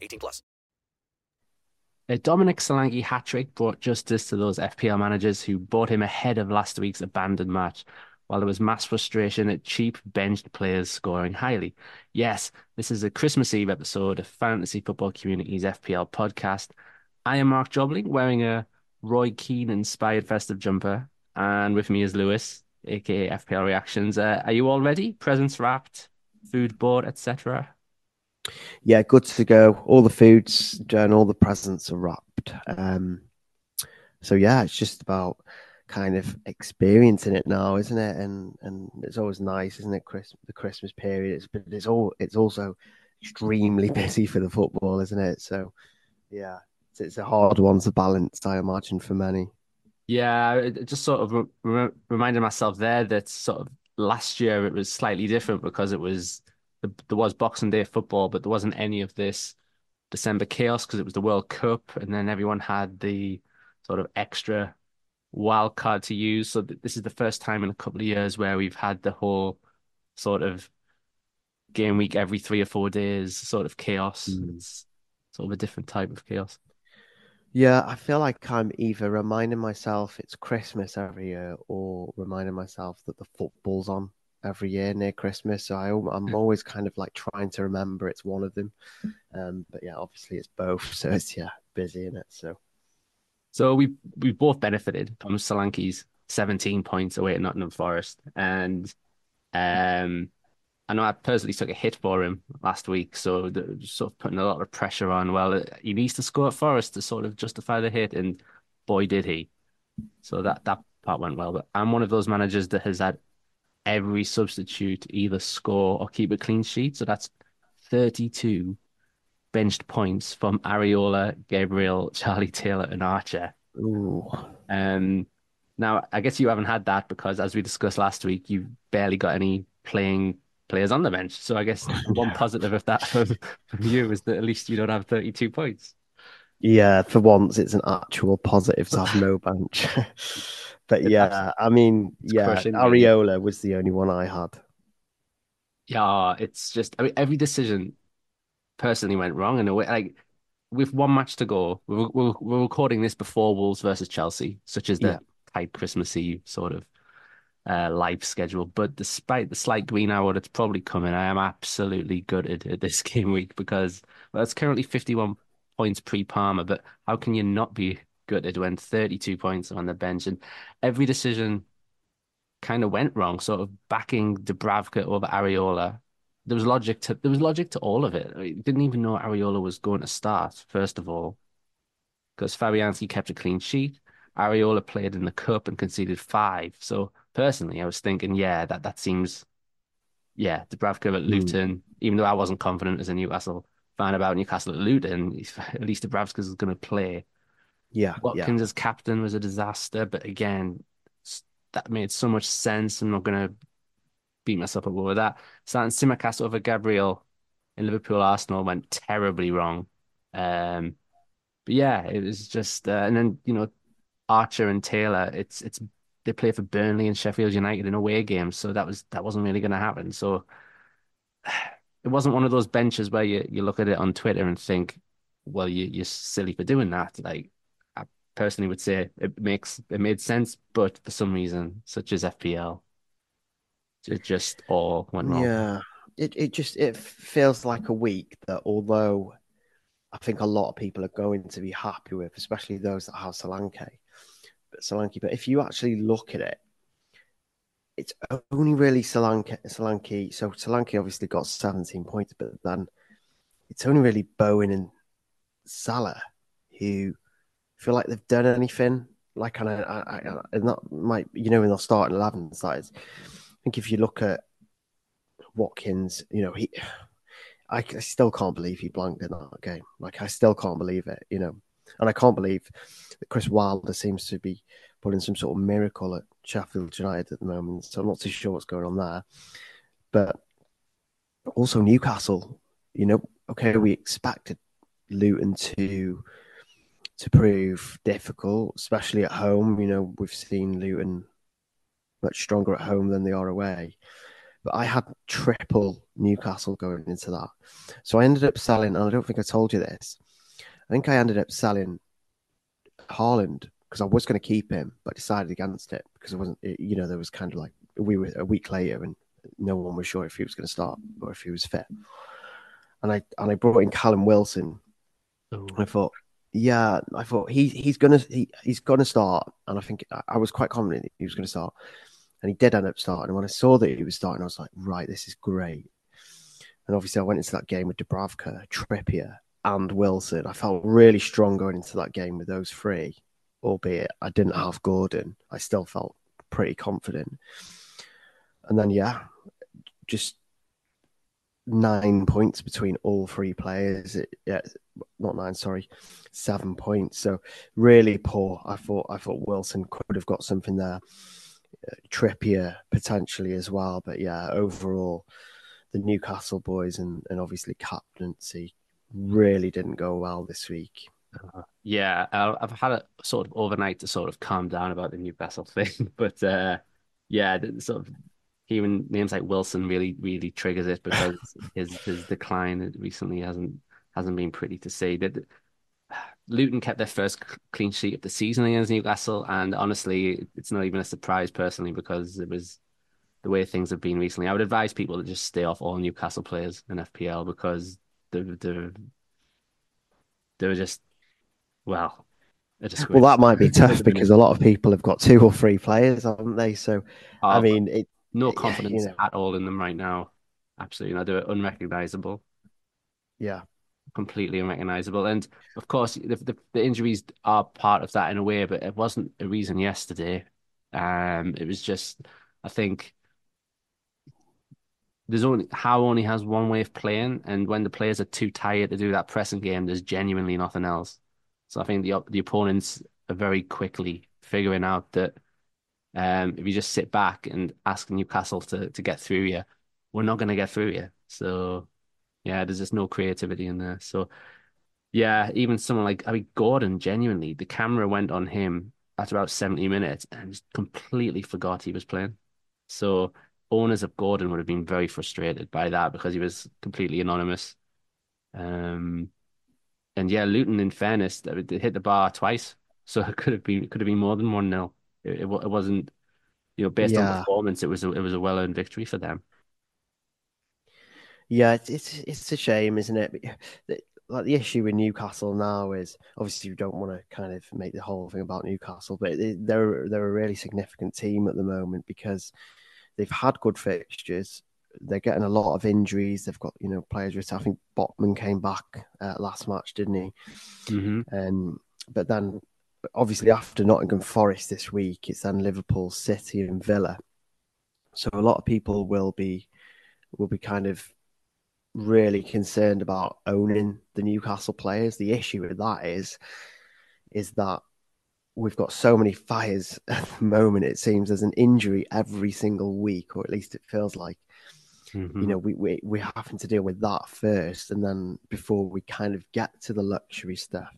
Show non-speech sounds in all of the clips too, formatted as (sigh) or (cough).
18 plus. A Dominic Solanke hat trick brought justice to those FPL managers who bought him ahead of last week's abandoned match, while there was mass frustration at cheap benched players scoring highly. Yes, this is a Christmas Eve episode of Fantasy Football Community's FPL podcast. I am Marc Jobling, wearing a Roy Keane inspired festive jumper, and with me is Louis, aka FPL Reactions. Uh, are you all ready? Presents wrapped, food bought, etc. Yeah, good to go. All the foods done, all the presents are wrapped. Um, so yeah, it's just about kind of experiencing it now, isn't it? And and it's always nice, isn't it? Chris, the Christmas period, it's, but it's all it's also extremely (laughs) busy for the football, isn't it? So yeah, it's, it's a hard one to balance, I imagine, for many. Yeah, it just sort of re- reminded myself there that sort of last year it was slightly different because it was there was Boxing Day football, but there wasn't any of this December chaos because it was the World Cup, and then everyone had the sort of extra wild card to use. So this is the first time in a couple of years where we've had the whole sort of game week every three or four days sort of chaos. Mm. It's sort of a different type of chaos. Yeah, I feel like I'm either reminding myself it's Christmas every year or reminding myself that the football's on every year near Christmas. So I, am always kind of like trying to remember it's one of them. Um, but yeah, obviously it's both. (laughs) So it's yeah busy in it. So so we we both benefited from Solanke's 17 points away at Nottingham Forest, and um, I know I personally took a hit for him last week, so sort of putting a lot of pressure on. Well, he needs to score at Forest to sort of justify the hit, and boy did he. So that that part went well. But I'm one of those managers that has had every substitute either score or keep a clean sheet. So that's 32 benched points from Areola, Gabriel, (laughs) Charlie Taylor, and Archer. Ooh. Um, now, I guess you haven't had that because, as we discussed last week, you barely got any playing players on the bench. So I guess (laughs) one positive of that from, (laughs) from you is that at least you don't have 32 points. Yeah, for once, it's an actual positive to have no bench. But yeah, I mean, yeah, Areola was the only one I had. Yeah, it's just I mean every decision personally went wrong in a way. Like with one match to go, we're, we're, we're recording this before Wolves versus Chelsea, such as the yeah. tight Christmas Eve sort of uh, life schedule. But despite the slight green hour that's probably coming, I am absolutely gutted at this (laughs) game week because well, it's currently 51 points pre Palmer. But how can you not be gutted when 32 points on the bench and every decision kind of went wrong. Sort of backing Dubravka over Areola. There was logic to there was logic to all of it. I didn't even know Areola was going to start first of all, because Fabianski kept a clean sheet. Areola played in the cup and conceded five. So personally, I was thinking, yeah, that that seems, yeah, Dubravka at hmm. Luton. Mm. Even though I wasn't confident as a Newcastle fan about Newcastle at Luton, (laughs) at least Dubravka's going to play. Yeah, Watkins yeah. as captain was a disaster, but again, that made so much sense. I'm not going to beat myself up over that. Starting Tsimikas over Gabriel in Liverpool Arsenal went terribly wrong. Um, but yeah, it was just uh, and then you know Archer and Taylor, it's it's they play for Burnley and Sheffield United in away games, so that was that wasn't really going to happen. So (sighs) it wasn't one of those benches where you you look at it on Twitter and think, well, you you're silly for doing that. Like personally would say it makes it made sense, but for some reason, such as FPL, it just all went wrong. Yeah, it it just it feels like a week that although I think a lot of people are going to be happy with, especially those that have Solanke. But Solanke, but if you actually look at it, it's only really Solanke. Solanke. So Solanke obviously got 17 points, but then it's only really Bowen and Salah who feel like they've done anything. Like, and I, I, I, and might, you know, in the starting 11 sides. I think if you look at Watkins, you know, he, (sighs) I, I still can't believe he blanked in that game. Like, I still can't believe it, you know. And I can't believe that Chris Wilder seems to be pulling some sort of miracle at Sheffield United at the moment. So I'm not too sure what's going on there. But also Newcastle, you know, okay, we expected Luton to to prove difficult, especially at home. You know, we've seen Luton much stronger at home than they are away. But I had triple Newcastle going into that. So I ended up selling, and I don't think I told you this. I think I ended up selling Haaland because I was going to keep him, but decided against it because it wasn't, you know, there was kind of like we were a week later and no one was sure if he was going to start or if he was fit. And I and I brought in Callum Wilson. Oh. I thought, yeah, I thought he he's gonna he, he's gonna start, and I think I was quite confident he was to start, and he did end up starting. And when I saw that he was starting, I was like, right, this is great. And obviously, I went into that game with Dubravka, Trippier, and Wilson. I felt really strong going into that game with those three albeit I didn't have Gordon, I still felt pretty confident. And then, yeah, just nine points between all three players. It, yeah, not nine, sorry, seven points. So really poor. I thought I thought Wilson could have got something there. Uh, Trippier potentially as well, but yeah, overall, the Newcastle boys and, and obviously captaincy really didn't go well this week. Uh, yeah, I've had a sort of overnight to sort of calm down about the Newcastle (laughs) thing, but uh, yeah, sort of hearing names like Wilson really, really triggers it because (laughs) his his decline recently hasn't hasn't been pretty to see. That (sighs) Luton kept their first clean sheet of the season against Newcastle, and honestly, it's not even a surprise personally because it was the way things have been recently. I would advise people to just stay off all Newcastle players in FPL because they're they're they're just well, well, that might be (laughs) tough because a lot of people have got two or three players, haven't they? So, oh, I mean, it, no confidence you know. at all in them right now. Absolutely not. They're unrecognizable. Yeah, completely unrecognizable. And of course, the, the, the injuries are part of that in a way, but it wasn't a reason yesterday. Um, it was just, I think, there's only how only has one way of playing, and when the players are too tired to do that pressing game, there's genuinely nothing else. So I think the the opponents are very quickly figuring out that um, if you just sit back and ask Newcastle to to get through you, we're not going to get through you. So yeah, there's just no creativity in there. So yeah, even someone like I mean Gordon, genuinely, the camera went on him at about 70 minutes and completely forgot he was playing. So owners of Gordon would have been very frustrated by that because he was completely anonymous. Um, and yeah, Luton, in fairness, they hit the bar twice, (laughs) so it could have been could have been more than one 0 it, it, it, wasn't, you know, based yeah. on performance, it was a, it was a well earned victory for them. Yeah, it's it's it's a shame, isn't it? Like the issue with Newcastle now is obviously you don't want to kind of make the whole thing about Newcastle, but they're they're a really significant team at the moment because they've had good fixtures they're getting a lot of injuries. They've got you know players. With, I think Botman came back uh, last match, didn't he? Mm-hmm. Um, but then obviously after Nottingham Forest this week, it's then Liverpool, City, and Villa. So a lot of people will be will be kind of really concerned about owning the Newcastle players. The issue with that is is that we've got so many fires (laughs) at the moment. It seems there's an injury every single week, or at least it feels like. Mhm. you know, we, we we're having to deal with that first, and then before we kind of get to the luxury stuff.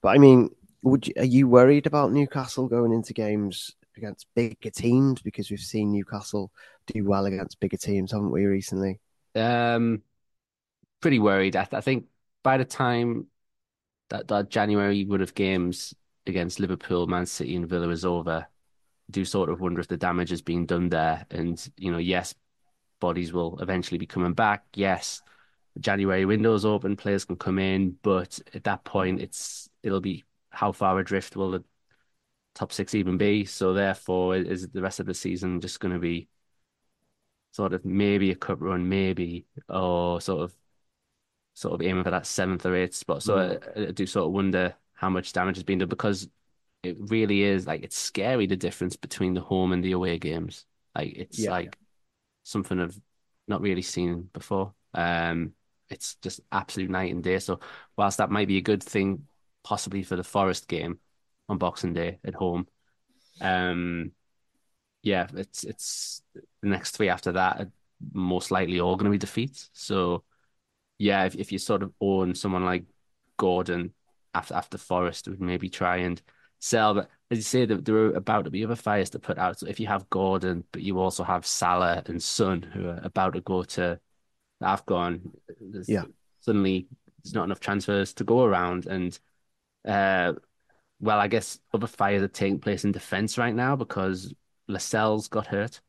But I mean, would you, are you worried about Newcastle going into games against bigger teams because we've seen Newcastle do well against bigger teams, haven't we, recently? Um, pretty worried. I, th- I think by the time that, that January would have games against Liverpool, Man City, and Villa is over, I do sort of wonder if the damage has been done there. And, you know, yes, bodies will eventually be coming back. Yes, January window's open, players can come in, but at that point, it's it'll be how far adrift will the top six even be? So therefore, is the rest of the season just going to be sort of maybe a cup run, maybe, or sort of sort of aiming for that seventh or eighth spot. So I, I do sort of wonder how much damage has been done because it really is like it's scary the difference between the home and the away games. Like it's Yeah. like something I've not really seen before. Um, it's just absolute night and day. So whilst that might be a good thing, possibly for the Forest game on Boxing Day at home, um, yeah, it's it's the next three after that are most likely all going to be defeats. So yeah, if if you sort of own someone like Gordon after after Forest, would maybe try and sell. But as you say, there, are about to be other fires to put out. So if you have Gordon, but you also have Salah and Son who are about to go to AFCON, Yeah. suddenly there's not enough transfers to go around. And uh, well, I guess other fires are taking place in defence right now because Lascelles got hurt.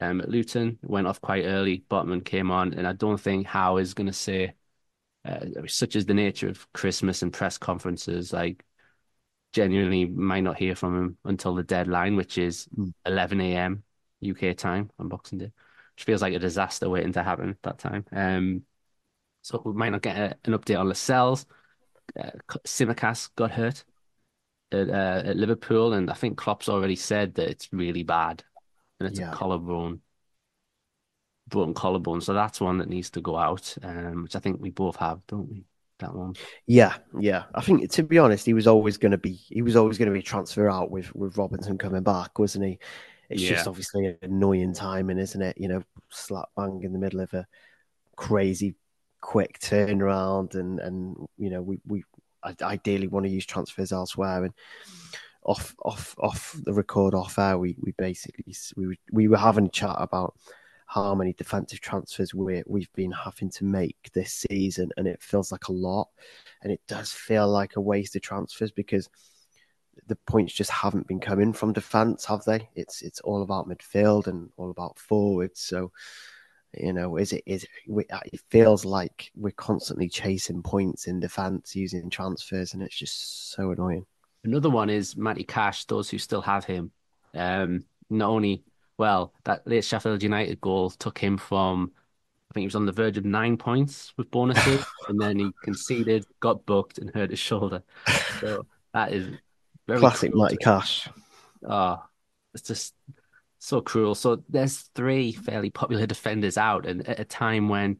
Um, at Luton went off quite early. Botman came on, and I don't think Howe is going to say, uh, such is the nature of Christmas and press conferences. Like, genuinely might not hear from him until the deadline, which is Mm. 11 a.m. UK time on Boxing Day, which feels like a disaster waiting to happen at that time. Um, so we might not get a, an update on Lascelles. Uh, Tsimikas got hurt at, uh, at Liverpool, and I think Klopp's already said that it's really bad, and it's Yeah. a collarbone, broken collarbone. So that's one that needs to go out, um, which I think we both have, don't we? That one. Yeah, yeah. I think to be honest, he was always going to be he was always going to be transfer out with with Robertson coming back, wasn't he? It's just obviously annoying timing, isn't it? You know, slap bang in the middle of a crazy quick turnaround, and and you know we we ideally want to use transfers elsewhere and. Off, off, off the record off air, we, we basically we were- we were having a chat about how many defensive transfers we we've been having to make this season, and it feels like a lot, and it does feel like a waste of transfers because the points just haven't been coming from defence, have they? It's it's all about midfield and all about forwards. So, you know, is it is it, it feels like we're constantly chasing points in defence using transfers, and it's just so annoying. Another one is Matty Cash, those who still have him. Um, not only, well, that late Sheffield United goal took him from, I think he was on the verge of nine points with bonuses, (laughs) and then he conceded, got booked, and hurt his shoulder. So that is very Classic Matty Cash. Oh, it's just so cruel. So there's three fairly popular defenders out, and at a time when,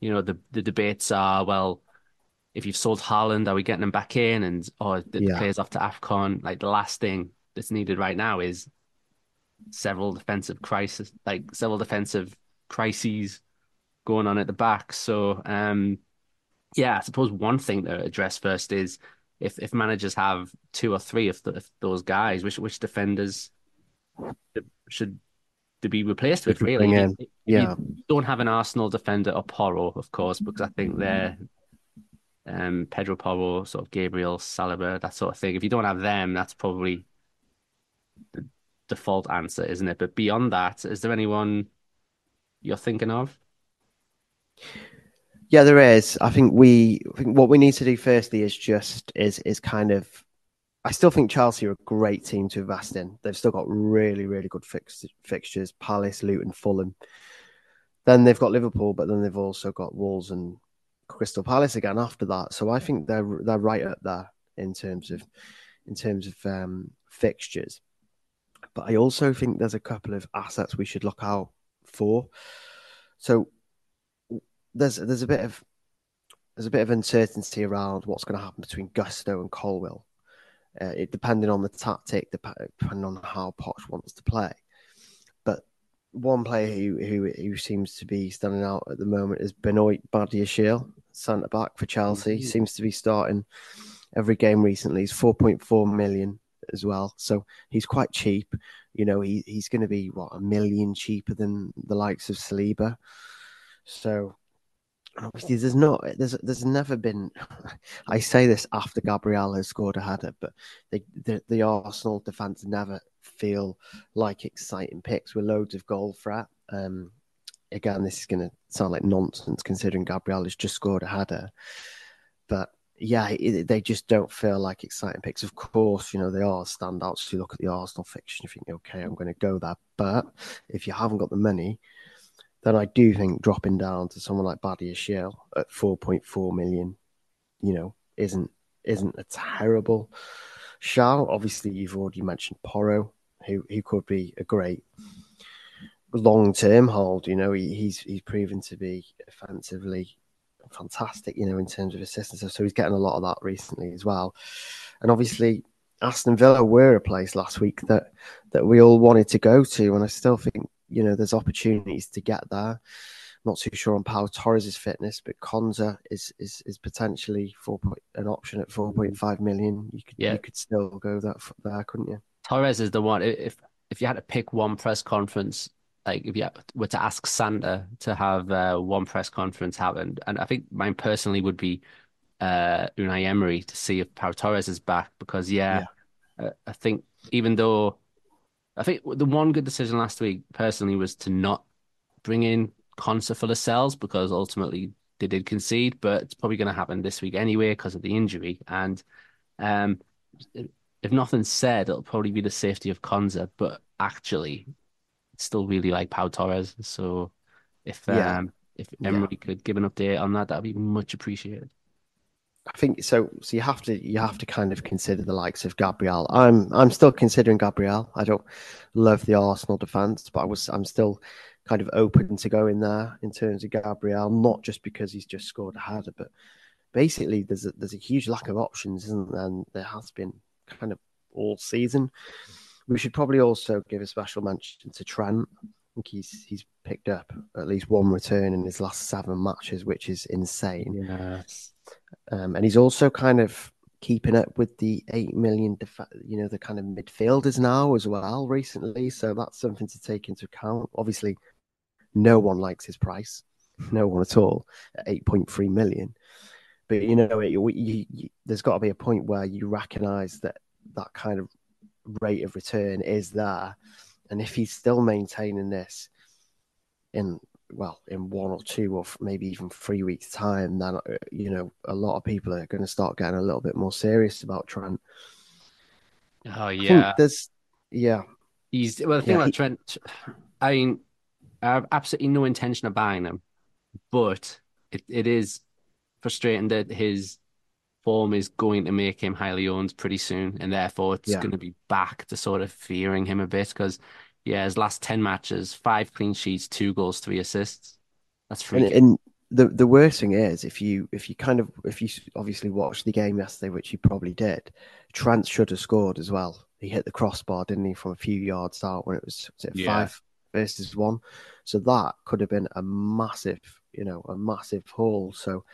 you know, the the debates are, well, if you've sold Haaland, are we getting him back in? And or the Yeah. players off to AFCON? Like the last thing that's needed right now is several defensive crisis, like several defensive crises going on at the back. So, um, yeah, I suppose one thing to address first is if if managers have two or three of, the, of those guys, which which defenders should to be replaced with really? bring If in? Yeah. you don't have an Arsenal defender or Porro, of course, because I think they're um Pedro Porro, sort of Gabriel Saliba, that sort of thing. If you don't have them, that's probably the default answer, isn't it? But beyond that, is there anyone you're thinking of? Yeah, there is. I think we I think what we need to do firstly is just is is kind of I still think Chelsea are a great team to invest in. They've still got really, really good fix, fixtures: Palace, Luton, Fulham. Then they've got Liverpool, but then they've also got Wolves and Crystal Palace again after that. So I think they're they're right up there in terms of in terms of um, fixtures. But I also think there's a couple of assets we should look out for. So there's there's a bit of there's a bit of uncertainty around what's going to happen between Gusto and Colwill. Uh, it depending on the tactic, dep- depending on how Poch wants to play. But one player who, who who seems to be standing out at the moment is Benoit Badiashile, centre back for Chelsea. Mm-hmm. Seems to be starting every game recently. He's 4.4 million as well, so he's quite cheap. You know, he, he's going to be what a million cheaper than the likes of Saliba. So obviously there's not there's there's never been (laughs) I say this after Gabriel has scored a header, but the the, Arsenal defence never feel like exciting picks with loads of goal threat. Um, again, this is going to sound like nonsense considering Gabriel has just scored a header, but yeah, they just don't feel like exciting picks. Of course, you know they are standouts. You look at the Arsenal fiction, you think, okay, I'm going to go there. But if you haven't got the money, then I do think dropping down to someone like Badiashile at 4.4 million, you know, isn't isn't a terrible shout. Obviously, you've already mentioned Porro, who who could be a great long term hold. You know, he, he's he's proven to be offensively fantastic. You know, in terms of assists, so he's getting a lot of that recently as well. And obviously, Aston Villa were a place last week that that we all wanted to go to, and I still think you know there's opportunities to get there. Not too sure on Pau Torres' fitness, but Konsa is is is potentially four point, an option at four point five million. You could yeah. you could still go that there, couldn't you? Torres is the one. If if you had to pick one press conference, like if you were to ask Santa to have uh, one press conference happen, and I think mine personally would be uh, Unai Emery to see if Pau Torres is back because yeah, yeah. Uh, I think even though I think the one good decision last week personally was to not bring in Konsa for Lascelles because ultimately they did concede, but it's probably going to happen this week anyway because of the injury. And um, if nothing's said, it'll probably be the safety of Konsa, but actually, it's still really like Pau Torres. So if yeah. um, if Emery yeah. could give an update on that, that'd be much appreciated. I think so. So you have to you have to kind of consider the likes of Gabriel. I'm I'm still considering Gabriel. I don't love the Arsenal defense, but I was I'm still kind of open to go in there in terms of Gabriel, not just because he's just scored a header, but basically there's a, there's a huge lack of options, isn't there? And there has been kind of all season. We should probably also give a special mention to Trent. I think he's he's picked up at least one return in his last seven matches, which is insane. Yes. Um, and he's also kind of keeping up with the eight million, def- you know, the kind of midfielders now as well recently. So that's something to take into account. Obviously, no one likes his price, no one at all at eight point three million. But you know, it, you, you, there's got to be a point where you recognise that that kind of rate of return is there, and if he's still maintaining this in well, in one or two or maybe even three weeks' time, then uh, you know a lot of people are going to start getting a little bit more serious about Trent. Oh yeah, there's yeah. He's well. The thing yeah, about he... Trent, I mean, I have absolutely no intention of buying him, but it, it is frustrating that his form is going to make him highly owned pretty soon, and therefore it's yeah. going to be back to sort of fearing him a bit because yeah, his last ten matches, five clean sheets, two goals, three assists. That's free. And, and, the the worst thing is, if you if you kind of if you obviously watched the game yesterday, which you probably did, Trent should have scored as well. He hit the crossbar, didn't he, from a few yards out when it was, was it yeah. five versus one. So that could have been a massive, you know, a massive haul. So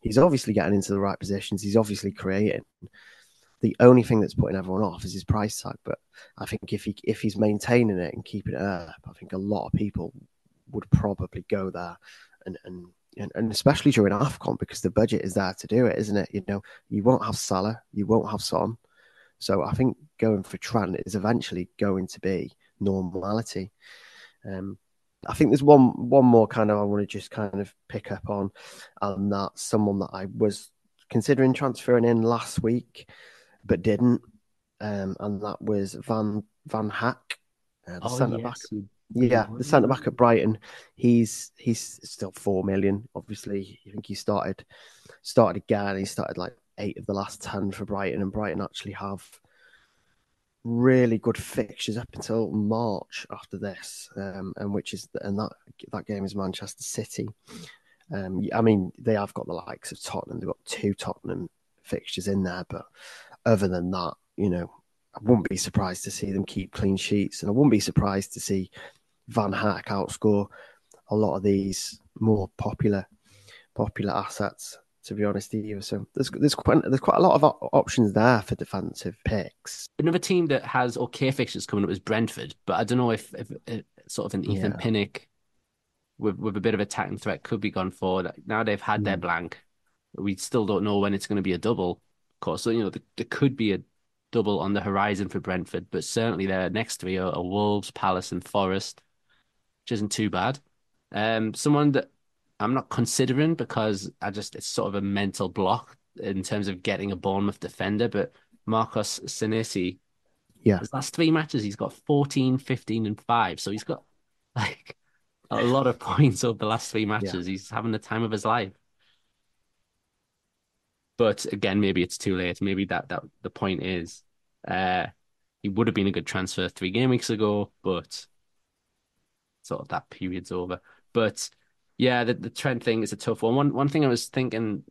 he's obviously getting into the right positions. He's obviously creating. The only thing that's putting everyone off is his price tag. But I think if he if he's maintaining it and keeping it up, I think a lot of people would probably go there and and and, especially during AFCON because the budget is there to do it, isn't it? You know, you won't have Salah, you won't have Son. So I think going for Trent is eventually going to be normality. Um, I think there's one one more kind of I want to just kind of pick up on, and that's someone that I was considering transferring in last week but didn't. Um, and that was Van Van Hecke, uh, the oh, centre back. Yeah, the centre back at Brighton. He's he's still four million. Obviously, I think he started started again. He started like eight of the last ten for Brighton, and Brighton actually have really good fixtures up until March after this, um, and which is and that that game is Manchester City. Um, I mean, they have got the likes of Tottenham. They've got two Tottenham fixtures in there, but other than that, you know, I wouldn't be surprised to see them keep clean sheets, and I wouldn't be surprised to see Van Hecke outscore a lot of these more popular popular assets. To be honest, either. So there's there's quite there's quite a lot of op- options there for defensive picks. Another team that has okay fixtures coming up is Brentford, but I don't know if, if, if sort of an Ethan Yeah. Pinnock with with a bit of attacking threat could be gone forward. Now they've had their Mm. blank. We still don't know when it's going to be a double, course. So you know there, there could be a double on the horizon for Brentford, but certainly their next three are, are Wolves, Palace, and Forest, which isn't too bad. Um, someone that I'm not considering because I just it's sort of a mental block in terms of getting a Bournemouth defender, but Marcos Senesi, Yeah. his last three matches, he's got 14, 15, and 5. So he's got like a lot of (laughs) points over the last three matches. He's having the time of his life. But again, maybe it's too late. Maybe that, that the point is uh he would have been a good transfer three game weeks ago, but sort of that period's over. But yeah, the, the Trent thing is a tough one. One one thing I was thinking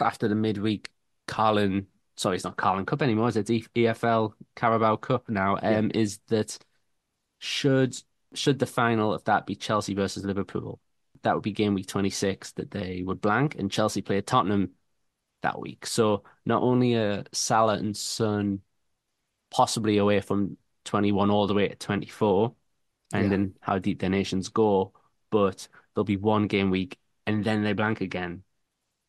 after the midweek Carling, sorry, it's not Carling Cup anymore, it's EFL Carabao Cup now, um, is that should should the final of that be Chelsea versus Liverpool, that would be game week 26 that they would blank, and Chelsea play Tottenham that week. So not only are Salah and Son possibly away from 21 all the way to 24, and Yeah. then how deep their nations go, but there'll be one game week and then they blank again.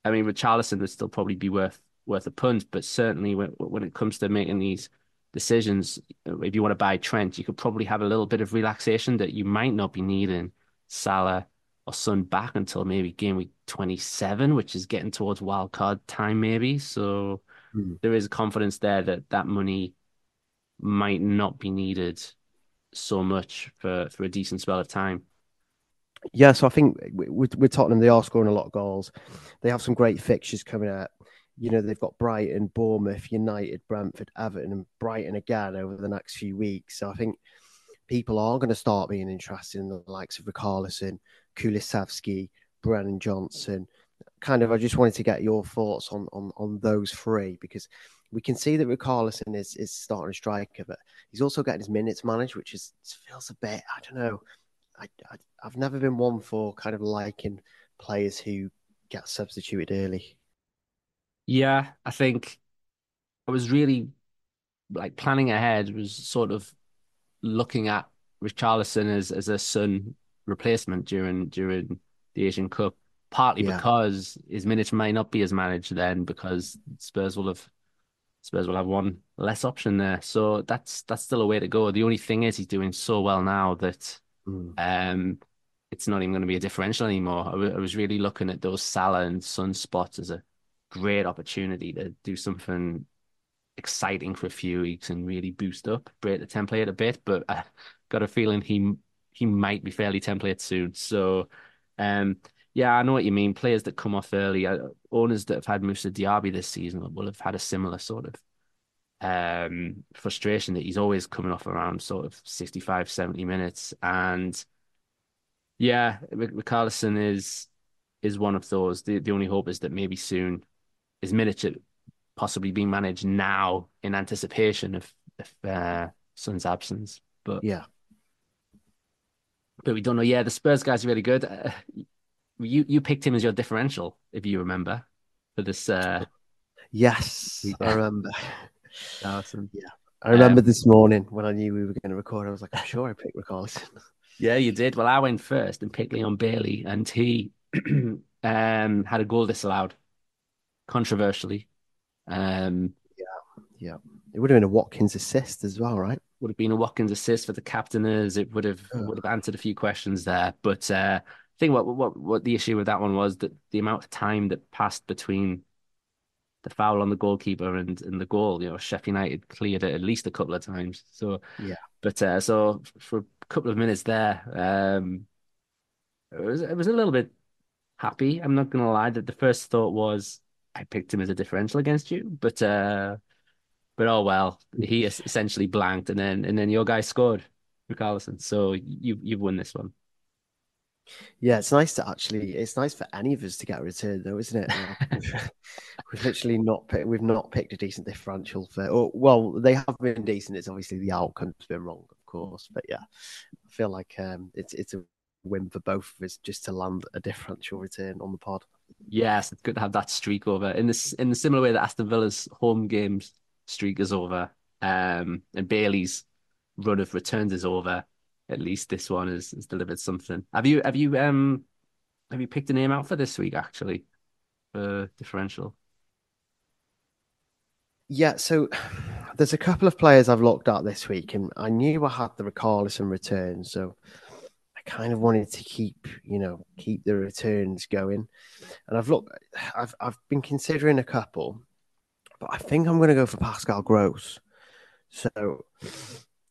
I mean, Richarlison would still probably be worth worth a punt, but certainly when when it comes to making these decisions, if you want to buy Trent, you could probably have a little bit of relaxation that you might not be needing Salah or Son back until maybe game week 27, which is getting towards wild card time, maybe. So Hmm. there is confidence there that that money might not be needed so much for, for a decent spell of time. Yeah, so I think with, with Tottenham, they are scoring a lot of goals. They have some great fixtures coming out. You know, they've got Brighton, Bournemouth, United, Brentford, Everton, and Brighton again over the next few weeks. So I think people are going to start being interested in the likes of Richarlison, Kulusevski, Brennan Johnson. Kind of, I just wanted to get your thoughts on on on those three because we can see that Richarlison is is starting a striker, but he's also getting his minutes managed, which is feels a bit. I don't know. I, I I've never been one for kind of liking players who get substituted early. Yeah, I think I was really like planning ahead, was sort of looking at Richarlison as as a Son replacement during during the Asian Cup, partly Yeah. because his minutes may not be as managed then because Spurs will have Spurs will have one less option there. So that's that's still a way to go. The only thing is he's doing so well now that Mm. um it's not even going to be a differential anymore. I I was really looking at those Salah and Son spots as a great opportunity to do something exciting for a few weeks and really boost up, break the template a bit. But I got a feeling he he might be fairly template soon. So, um, yeah, I know what you mean. Players that come off early, uh, owners that have had Moussa Diaby this season will have had a similar sort of um frustration that he's always coming off around sort of 65 70 minutes and yeah Ric- is is one of those the, the only hope is that maybe soon his minutes are possibly being managed now in anticipation of, of uh Son's absence but Yeah, but we don't know yeah the Spurs guy's really good uh, you you picked him as your differential if you remember for this uh yes, I Yeah. remember. Yeah, I remember this morning when I knew we were going to record. I was like, I'm sure I picked Richarlison. (laughs) Yeah, you did. Well, I went first and picked Leon Bailey, and he (clears throat) um had a goal disallowed, controversially. Um, Yeah, it would have been a Watkins assist as well, right? Would have been a Watkins assist for the captainers. It would have Oh. would have answered a few questions there. But uh, I think what what what the issue with that one was that the amount of time that passed between the foul on the goalkeeper and and the goal. You know, Sheffield United cleared it at least a couple of times. So Yeah. but uh, so for a couple of minutes there, um, it was it was a little bit happy. I'm not gonna lie. That the first thought was I picked him as a differential against you, but uh, but oh well, he essentially blanked, and then and then your guy scored, Richarlison. So you you've won this one. Yeah, it's nice to actually. It's nice for any of us to get a return, though, isn't it? We've- (laughs) we've literally not picked. We've not picked a decent differential for. Or, well, they have been decent. It's obviously the outcome's been wrong, of course. But yeah, I feel like um, it's it's a win for both of us just to land a differential return on the pod. Yes, it's good to have that streak over in this in the similar way that Aston Villa's home games streak is over, um, and Bailey's run of returns is over. At least this one has, has delivered something. Have you have you um have you picked a name out for this week actually for differential? Yeah, so there's a couple of players I've locked at this week, and I knew I had the Richarlison return, so I kind of wanted to keep, you know, keep the returns going. And I've looked, I've I've been considering a couple, but I think I'm going to go for Pascal Gross. So,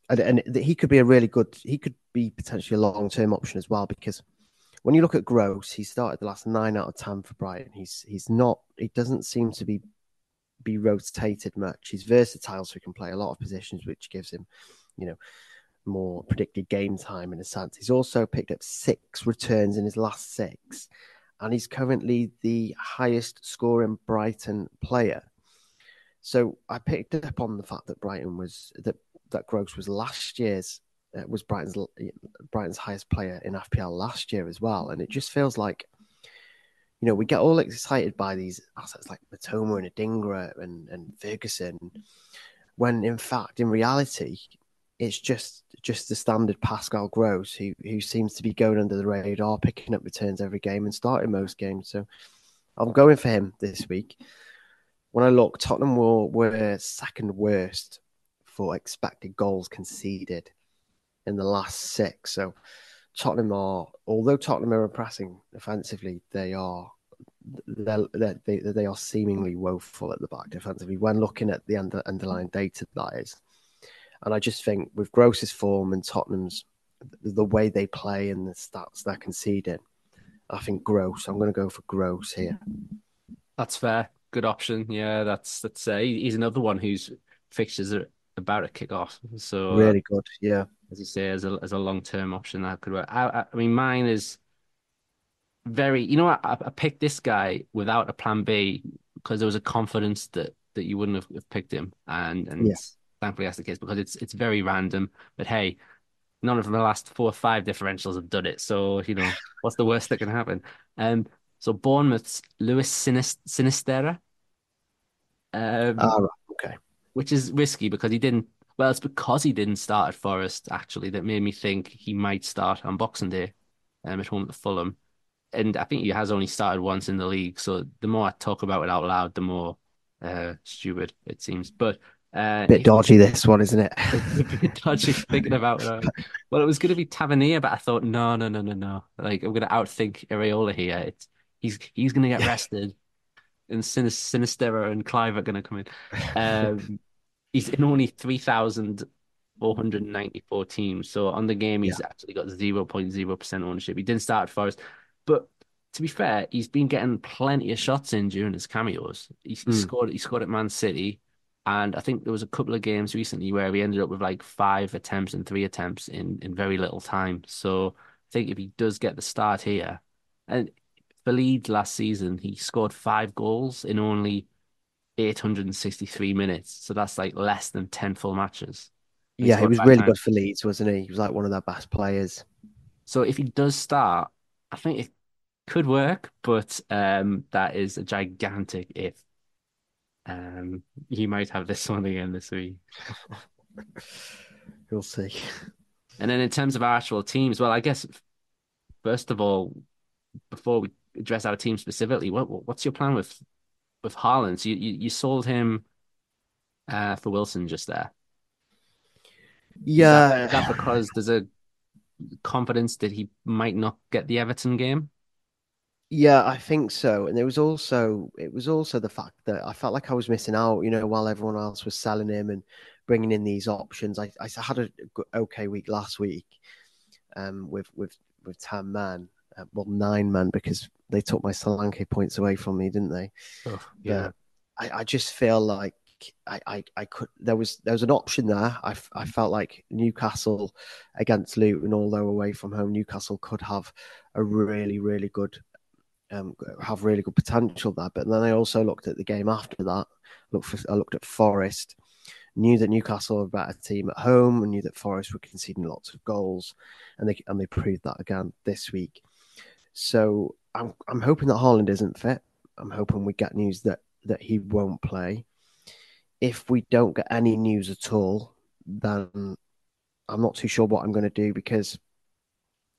and, and he could be a really good, he could be potentially a long term option as well because when you look at Gross, he started the last nine out of ten for Brighton. He's he's not, he doesn't seem to be be rotated much. He's versatile, so he can play a lot of positions, which gives him, you know, more predicted game time in a sense. He's also picked up six returns in his last six, and he's currently the highest scoring Brighton player. So I picked up on the fact that Brighton was that that Gross was last year's uh, was Brighton's Brighton's highest player in FPL last year as well, and it just feels like you know, we get all excited by these assets like Mitoma and Adingra and, and Ferguson, when in fact, in reality, it's just just the standard Pascal Gross who who seems to be going under the radar, picking up returns every game and starting most games. So I'm going for him this week. When I look, Tottenham were, were second worst for expected goals conceded in the last six. So Tottenham are, although Tottenham are pressing offensively, they are they're, they're, they they are seemingly woeful at the back defensively when looking at the under, underlying data that is. And I just think with Gross's form and Tottenham's the way they play and the stats they're conceding, I think Gross. I'm going to go for Gross here. That's fair. Good option. Yeah, that's that's uh, he's another one whose fixtures are about to kick off. So uh, really good. Yeah, as you say, as a as a long term option that could work. I, I, mean, mine is very, you know, I, I picked this guy without a plan B because there was a confidence that that you wouldn't have, have picked him, and and yeah. thankfully that's the case because it's it's very random. But hey, none of the last four or five differentials have done it, so you know what's the worst that can happen? Um, so Bournemouth's Luis Sinisterra. Um, oh, right. okay. Which is risky because he didn't. Well, it's because he didn't start at Forest actually that made me think he might start on Boxing Day, um, at home at Fulham and I think he has only started once in the league. So the more I talk about it out loud, the more uh, stupid it seems. But uh, bit dodgy this one, isn't it? (laughs) a bit dodgy thinking about. Uh, well, it was going to be Tavernier, but I thought no, no, no, no, no. Like I'm going to outthink Iraola here. It's he's he's going to get rested, and Sinisterra and Kluivert are going to come in. Um, (laughs) he's in only three thousand four hundred ninety-four teams. So on the game, he's yeah. actually got 0.0% ownership. He didn't start at Forest. But to be fair, he's been getting plenty of shots in during his cameos. He, mm. scored. He scored at Man City, and I think there was a couple of games recently where he ended up with like five attempts and three attempts in in very little time. So I think if he does get the start here, and for Leeds last season, he scored five goals in only 863 minutes. So that's like less than 10 full matches. He yeah, he was really times. good for Leeds, wasn't he? He was like one of their best players. So if he does start, I think it could work, but um, that is a gigantic if. Um, you might have this (laughs) one again this week. (laughs) We'll see. And then in terms of our actual teams, well, I guess first of all, before we address our team specifically, what what's your plan with with Haaland? So you, you, you sold him uh, for Wilson just there. Yeah, is that, is that because there's a confidence that he might not get the Everton game? Yeah, I think so. And it was also it was also the fact that I felt like I was missing out. You know, while everyone else was selling him and bringing in these options, I, I had a okay week last week, um, with with with ten uh, well nine men because they took my Solanke points away from me, didn't they? Oh, yeah. I, I just feel like I, I, I could there was there was an option there. I, I felt like Newcastle against Luton, although away from home, Newcastle could have a really really good um, have really good potential there. But then I also looked at the game after that. Looked for, I looked at Forest, knew that Newcastle were a better team at home, and knew that Forest were conceding lots of goals, and they and they proved that again this week. So I'm I'm hoping that Haaland isn't fit. I'm hoping we get news that that he won't play. If we don't get any news at all, then I'm not too sure what I'm going to do because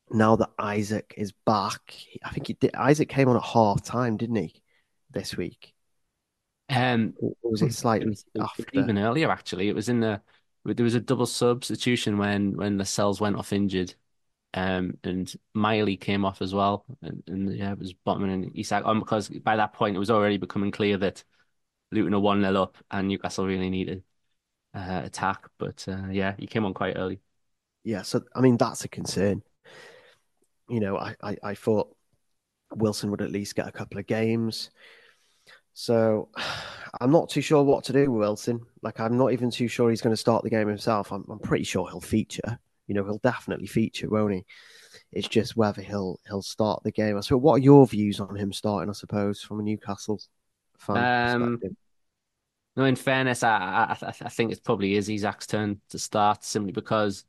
now that Isak is back, I think he did, Isak came on at half time, didn't he, this week? Um, Or was it slightly it was, after? even earlier actually. It was in the there was a double substitution when when Lascelles went off injured, um, and Miley came off as well, and, and yeah, it was Botman and Isak on because by that point it was already becoming clear that Luton are one 0 up and Newcastle really needed uh, attack. But uh, yeah, he came on quite early. Yeah, so I mean that's a concern. You know, I, I, I thought Wilson would at least get a couple of games. So (sighs) I'm not too sure what to do with Wilson. Like I'm not even too sure he's going to start the game himself. I'm, I'm pretty sure he'll feature. You know, he'll definitely feature, won't he? It's just whether he'll he'll start the game. So, what are your views on him starting? I suppose from a Newcastle fan Um, perspective. No, in fairness, I, I I think it probably is Isak's turn to start simply because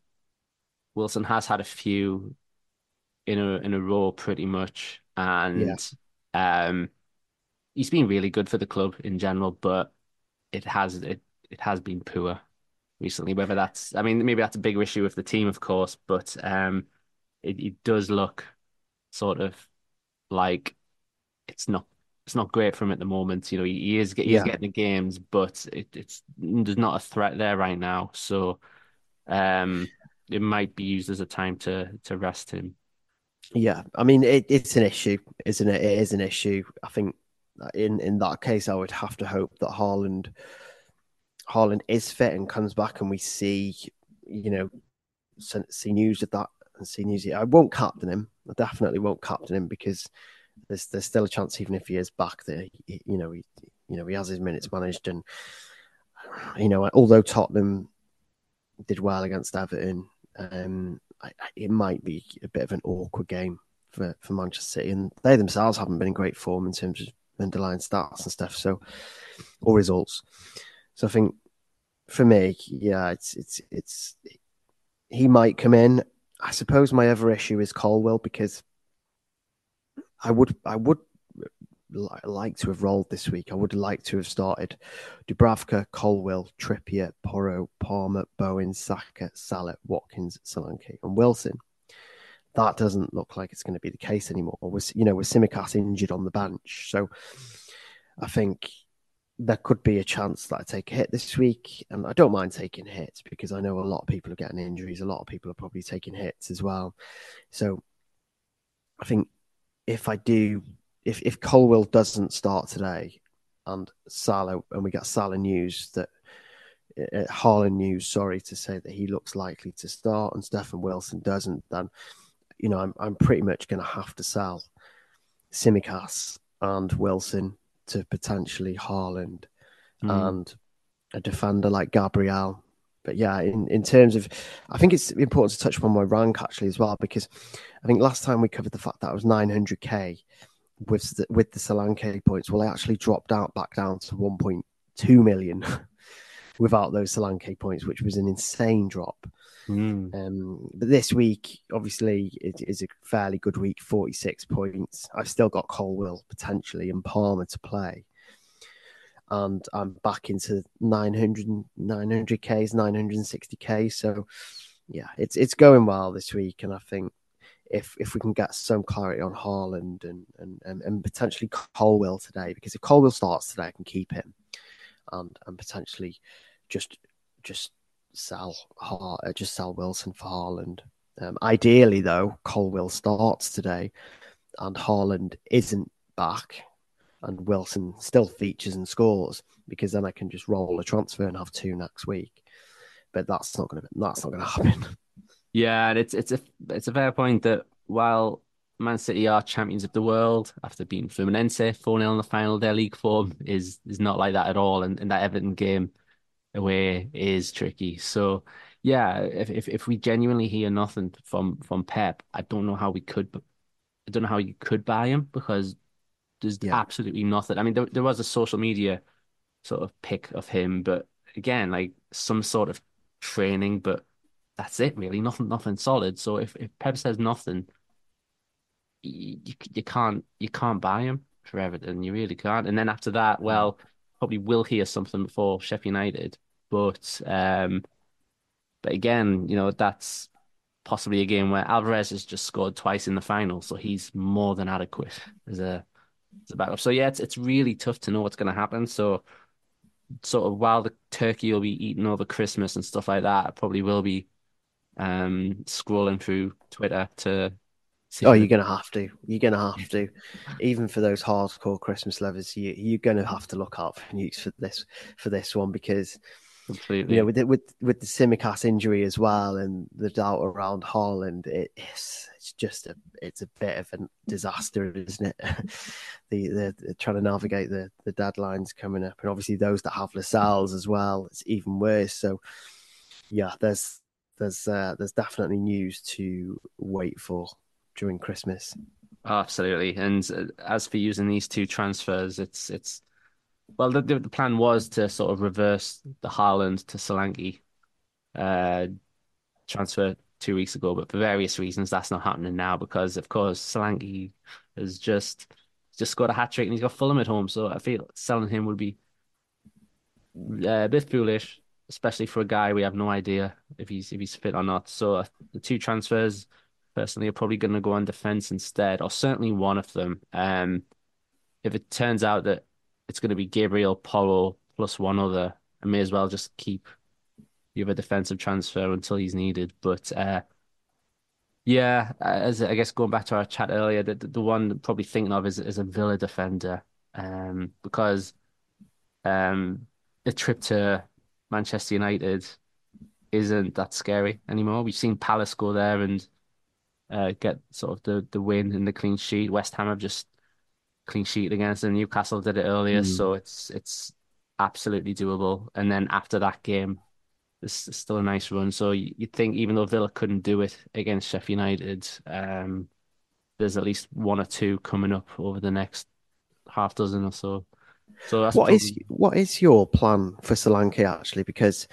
Wilson has had a few in a in a row pretty much, and um, he's been really good for the club in general, but it has it it has been poor recently. Whether that's, I mean, maybe that's a bigger issue with the team, of course, but um, it it does look sort of like it's not it's not great for him at the moment. You know, he, he is he is Yeah. getting the games, but it, it's there's not a threat there right now. So, um, it might be used as a time to to rest him. Yeah, I mean it, it's an issue, isn't it? It is an issue. I think in in that case, I would have to hope that Haaland Haaland is fit and comes back, and we see, you know, see news of that and see news. I won't captain him. I definitely won't captain him because there's there's still a chance, even if he is back, that you know he you know he has his minutes managed, and you know although Tottenham did well against Everton, um, I, I, it might be a bit of an awkward game for, for Manchester City, and they themselves haven't been in great form in terms of underlying stats and stuff. So, or results. So I think for me, yeah, it's it's it's he might come in. I suppose my other issue is Colwill because I would I would like to have rolled this week. I would like to have started Dubravka, Colwill, Trippier, Porro, Palmer, Bowen, Saka, Salah, Watkins, Solanke, and Wilson. That doesn't look like it's going to be the case anymore. With you know, with Tsimikas injured on the bench, so I think there could be a chance that I take a hit this week, and I don't mind taking hits because I know a lot of people are getting injuries. A lot of people are probably taking hits as well. So I think if I do, if if Colwill doesn't start today, and Salah, and we get Salah news that uh, Haaland news, sorry to say that he looks likely to start, and Stefan Wilson doesn't, then you know I'm I'm pretty much going to have to sell Tsimikas and Wilson to potentially Haaland Mm. and a defender like Gabriel. But yeah, in, in terms of, I think it's important to touch upon my rank actually as well because I think last time we covered the fact that I was 900k with the, with the Solanke points. Well, I actually dropped out back down to 1.2 million (laughs) without those Solanke points, which was an insane drop. Mm. Um, but this week, obviously, it is a fairly good week 46 points. I've still got Colwill potentially and Palmer to play. And I'm back into 900, 900Ks, 960K. So, yeah, it's it's going well this week. And I think if if we can get some clarity on Haaland and, and, and, and potentially Colwill today, because if Colwill starts today, I can keep him and, and potentially just just sell Har- uh, just sell Wilson for Haaland. Um, ideally, though, Colwill starts today, and Haaland isn't back, and Wilson still features and scores because then I can just roll a transfer and have two next week. But that's not going to that's not going (laughs) to happen. Yeah, and it's it's a it's a fair point that while Man City are champions of the world after beating Fluminense 4-0 in the final, their league form is is not like that at all, and, and that Everton game away is tricky. So yeah, if, if if we genuinely hear nothing from from Pep, I don't know how we could I don't know how you could buy him because there's Yeah. absolutely nothing. I mean, there there was a social media sort of pic of him, but again, like some sort of training, but that's it really. Nothing, nothing solid. So if, if Pep says nothing, you, you can't you can't buy him for Everton. You really can't. And then after that, well, probably will hear something before Sheffield United. But um, but again, you know that's possibly a game where Alvarez has just scored twice in the final, so he's more than adequate as a as a backup. So yeah, it's it's really tough to know what's going to happen. So sort of while the turkey will be eaten over Christmas and stuff like that, I probably will be um scrolling through Twitter to Oh, you're gonna have to. You're gonna have to. Even for those hardcore Christmas lovers, you, you're gonna have to look out for news for this for this one because completely. You know, with the, with with the Tsimikas injury as well and the doubt around Haaland, it is it's just a it's a bit of a disaster, isn't it? (laughs) the, the, the trying to navigate the the deadlines coming up, and obviously those that have Lascelles as well, it's even worse. So yeah, there's there's uh, there's definitely news to wait for during Christmas. Absolutely. And uh, as for using these two transfers, it's it's well, the the plan was to sort of reverse the Haaland to Solanke uh, transfer two weeks ago, but for various reasons, that's not happening now because, of course, Solanke has just just scored a hat trick and he's got Fulham at home. So I feel selling him would be uh, a bit foolish, especially for a guy we have no idea if he's if he's fit or not. So uh, the two transfers personally are probably going to go on defense instead, or certainly one of them. Um, if it turns out that it's going to be Gabriel Porro plus one other, I may as well just keep the other defensive transfer until he's needed. But uh, yeah, as I guess going back to our chat earlier, the the one probably thinking of is is a Villa defender, um, because um, a trip to Manchester United isn't that scary anymore. We've seen Palace go there and uh, get sort of the the win and the clean sheet. West Ham have just clean sheet against them. Newcastle did it earlier, mm. so it's it's absolutely doable. And then after that game, it's, it's still a nice run. So you, would think even though Villa couldn't do it against Sheffield United, um, there's at least one or two coming up over the next half dozen or so. So that's what probably... is what is your plan for Solanke actually? Because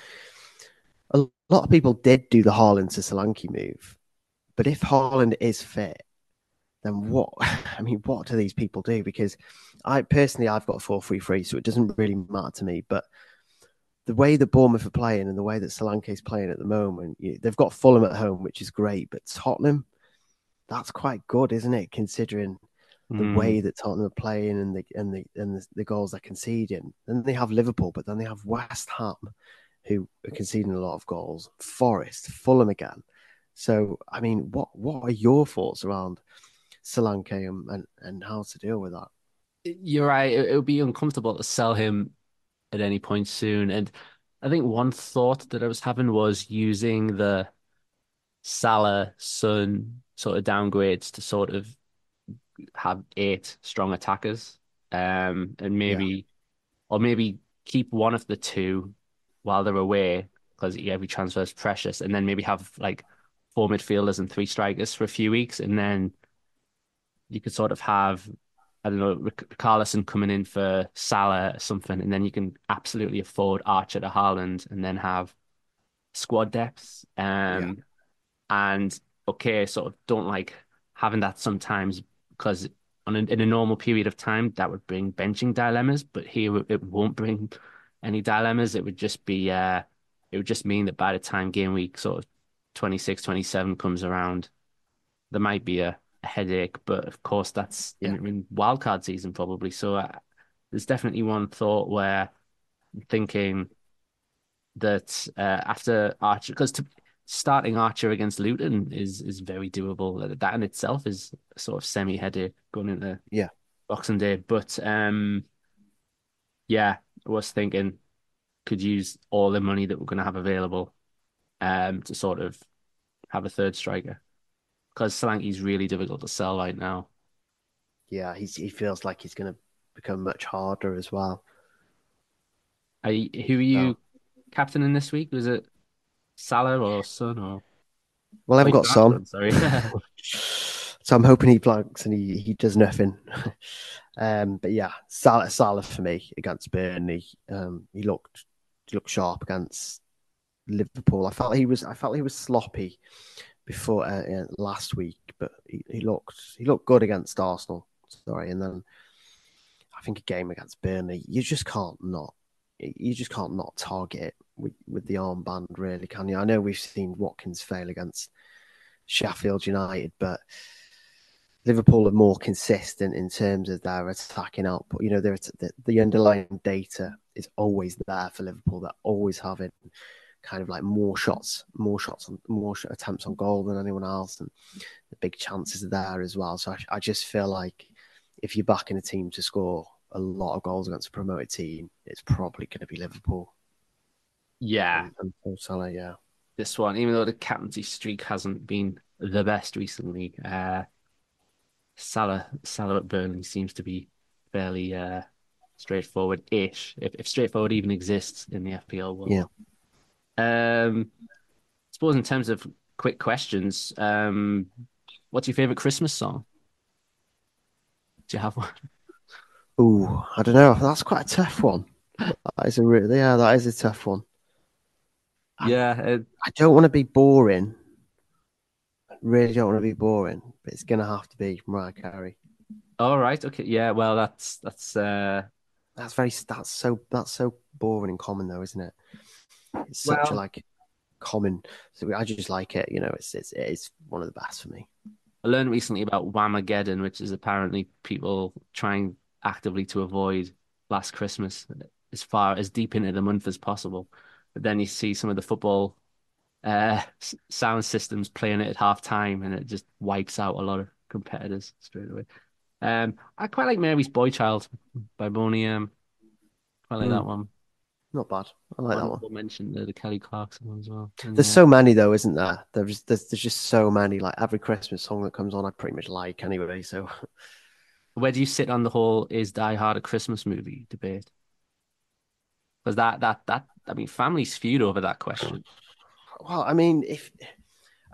a lot of people did do the Haaland to Solanke move, but if Haaland is fit, then what? (laughs) I mean, what do these people do? Because I personally, I've got a four three three, so it doesn't really matter to me. But the way that Bournemouth are playing and the way that Solanke is playing at the moment, you, they've got Fulham at home, which is great. But Tottenham, that's quite good, isn't it? Considering the mm. way that Tottenham are playing and the and the and the, the goals they're conceding. Then they have Liverpool, but then they have West Ham, who are conceding a lot of goals. Forest, Fulham again. So, I mean, what what are your thoughts around Solanke and, and, and how to deal with that? You're right. It, it would be uncomfortable to sell him at any point soon. And I think one thought that I was having was using the Salah Son sort of downgrades to sort of have eight strong attackers. Um, and maybe, yeah. or maybe keep one of the two while they're away because every transfer is precious, and then maybe have like four midfielders and three strikers for a few weeks, and then you could sort of have I don't know Carlson coming in for Salah or something, and then you can absolutely afford Archer to Haaland, and then have squad depth. Um, yeah. and okay, sort of don't like having that sometimes because on a, in a normal period of time that would bring benching dilemmas, but here it won't bring (laughs) any dilemmas. It would just be uh, it would just mean that by the time game week sort of 26, 27 comes around, there might be a, a headache. But of course, that's yeah. in, in wildcard season probably. So uh, there's definitely one thought where I'm thinking that uh, after Archer, because starting Archer against Luton is is very doable. That in itself is sort of semi headache going into yeah Boxing Day. But um, yeah, I was thinking could use all the money that we're going to have available um, to sort of have a third striker because Solanke's really difficult to sell right now. Yeah, he's, he feels like he's going to become much harder as well. Are you, who are you captaining this week? Was it Salah or Son or? Well, I haven't got Son. (laughs) Sorry. (laughs) so I'm hoping he blanks and he, he does nothing. (laughs) um, but yeah, Salah, Salah for me against Burnley. Um, he looked he looked sharp against Liverpool. I felt he was I felt he was sloppy before uh, last week, but he, he looked he looked good against Arsenal. Sorry, and then I think a game against Burnley, you just can't not you just can't not target it with, with the armband, really, can you? I know we've seen Watkins fail against Sheffield United, but Liverpool are more consistent in terms of their attacking output. You know, the, the underlying data is always there for Liverpool. They're always having kind of like more shots, more shots, on, more attempts on goal than anyone else, and the big chances are there as well. So I, I just feel like if you're backing a team to score a lot of goals against a promoted team, it's probably going to be Liverpool. Yeah, and, and Salah, yeah. This one, even though the captaincy streak hasn't been the best recently, uh, Salah Salah at Burnley seems to be fairly uh, straightforward-ish, if, if straightforward even exists in the FPL world. Yeah. Um, I suppose in terms of quick questions, um, what's your favorite Christmas song? Do you have one? Ooh, I don't know. That's quite a tough one. That is a really, yeah, that is a tough one. Yeah, it... I don't want to be boring. I really don't want to be boring, but it's gonna have to be Mariah Carey. All right. Okay. Yeah. Well, that's that's uh that's very that's so that's so boring and common though, isn't it? It's such well, a like common. So I just like it. You know, it's it's it's one of the best for me. I learned recently about Whamageddon, which is apparently people trying actively to avoid last Christmas as far as deep into the month as possible. But then you see some of the football uh, sound systems playing it at half time, and it just wipes out a lot of competitors straight away. Um, I quite like Mary's Boy Child by Boney M. Quite like mm. that one. Not bad. I like that one. We'll mention the, the Kelly Clarkson one as well. And, there's uh, so many though, isn't there? There's, there's there's just so many. Like every Christmas song that comes on, I pretty much like anyway. So, where do you sit on the whole "Is Die Hard a Christmas movie" debate? Because that that that I mean, families feud over that question. Well, I mean, if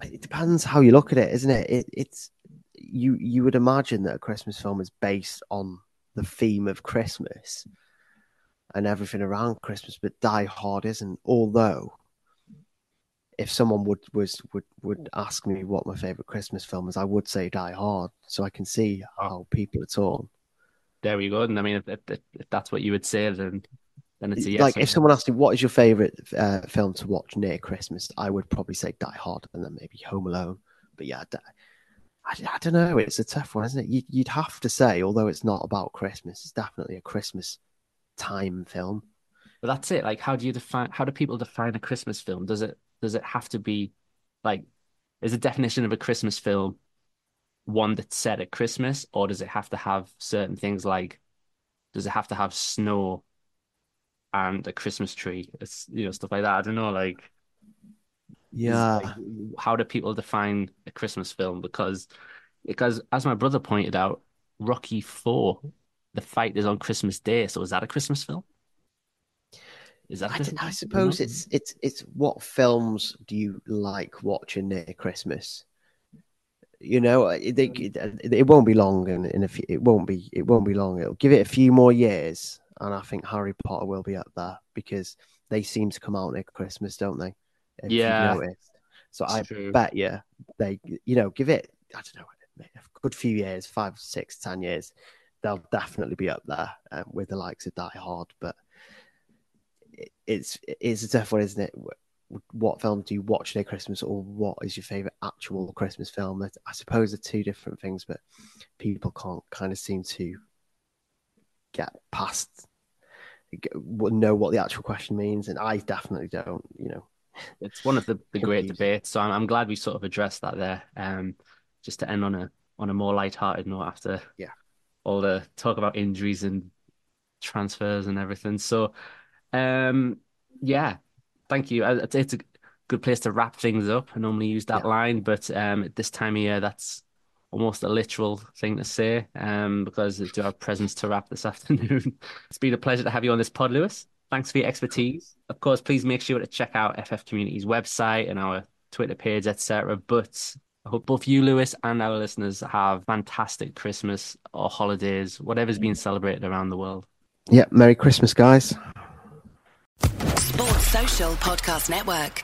it depends how you look at it, isn't it? it it's you you would imagine that a Christmas film is based on the theme of Christmas and everything around Christmas, but Die Hard isn't. Although, if someone would was would would ask me what my favorite Christmas film is, I would say Die Hard, so I can see how people are torn. There we go. And I mean, if, if, if that's what you would say, then then it's a yes. Like if someone asked me what is your favorite uh, film to watch near Christmas, I would probably say Die Hard, and then maybe Home Alone. But yeah, I, I don't know. It's a tough one, isn't it? You, you'd have to say, although it's not about Christmas, it's definitely a Christmas time film. But that's it. Like, how do you define? How do people define a Christmas film? Does it does it have to be like? Is the definition of a Christmas film one that's set at Christmas, or does it have to have certain things like? Does it have to have snow and a Christmas tree? It's you know stuff like that. I don't know. Like, yeah, like, how do people define a Christmas film? Because because as my brother pointed out, Rocky Four the fight is on Christmas Day. So is that a Christmas film? Is that? I, I suppose it's it's it's what films do you like watching near Christmas? You know, mm. it, it, it won't be long, and in, in it won't be it won't be long. It'll give it a few more years, and I think Harry Potter will be up there because they seem to come out near Christmas, don't they? If yeah. So I true. bet you they, you know, give it I don't know a good few years, five, six, ten years they'll definitely be up there um, with the likes of Die Hard. But it's it's a tough one, isn't it? What film do you watch near Christmas, or what is your favorite actual Christmas film? I suppose they're two different things, but people can't kind of seem to get past know what the actual question means, and I definitely don't. You know, it's one of the, the great debates. So I'm, I'm glad we sort of addressed that there. Um, just to end on a on a more light-hearted note after yeah all the talk about injuries and transfers and everything. So, um, yeah, thank you. It's, it's a good place to wrap things up. I normally use that yeah. line, but um, at this time of year, that's almost a literal thing to say um, because I do have presents to wrap this (laughs) afternoon. it's been a pleasure to have you on this pod, Louis. Thanks for your expertise. Of course, please make sure to check out FF Community's website and our Twitter page, etc. But I hope both you, Louis, and our listeners have fantastic Christmas or holidays, whatever's being celebrated around the world. Yeah, Merry Christmas, guys. Sports Social Podcast Network.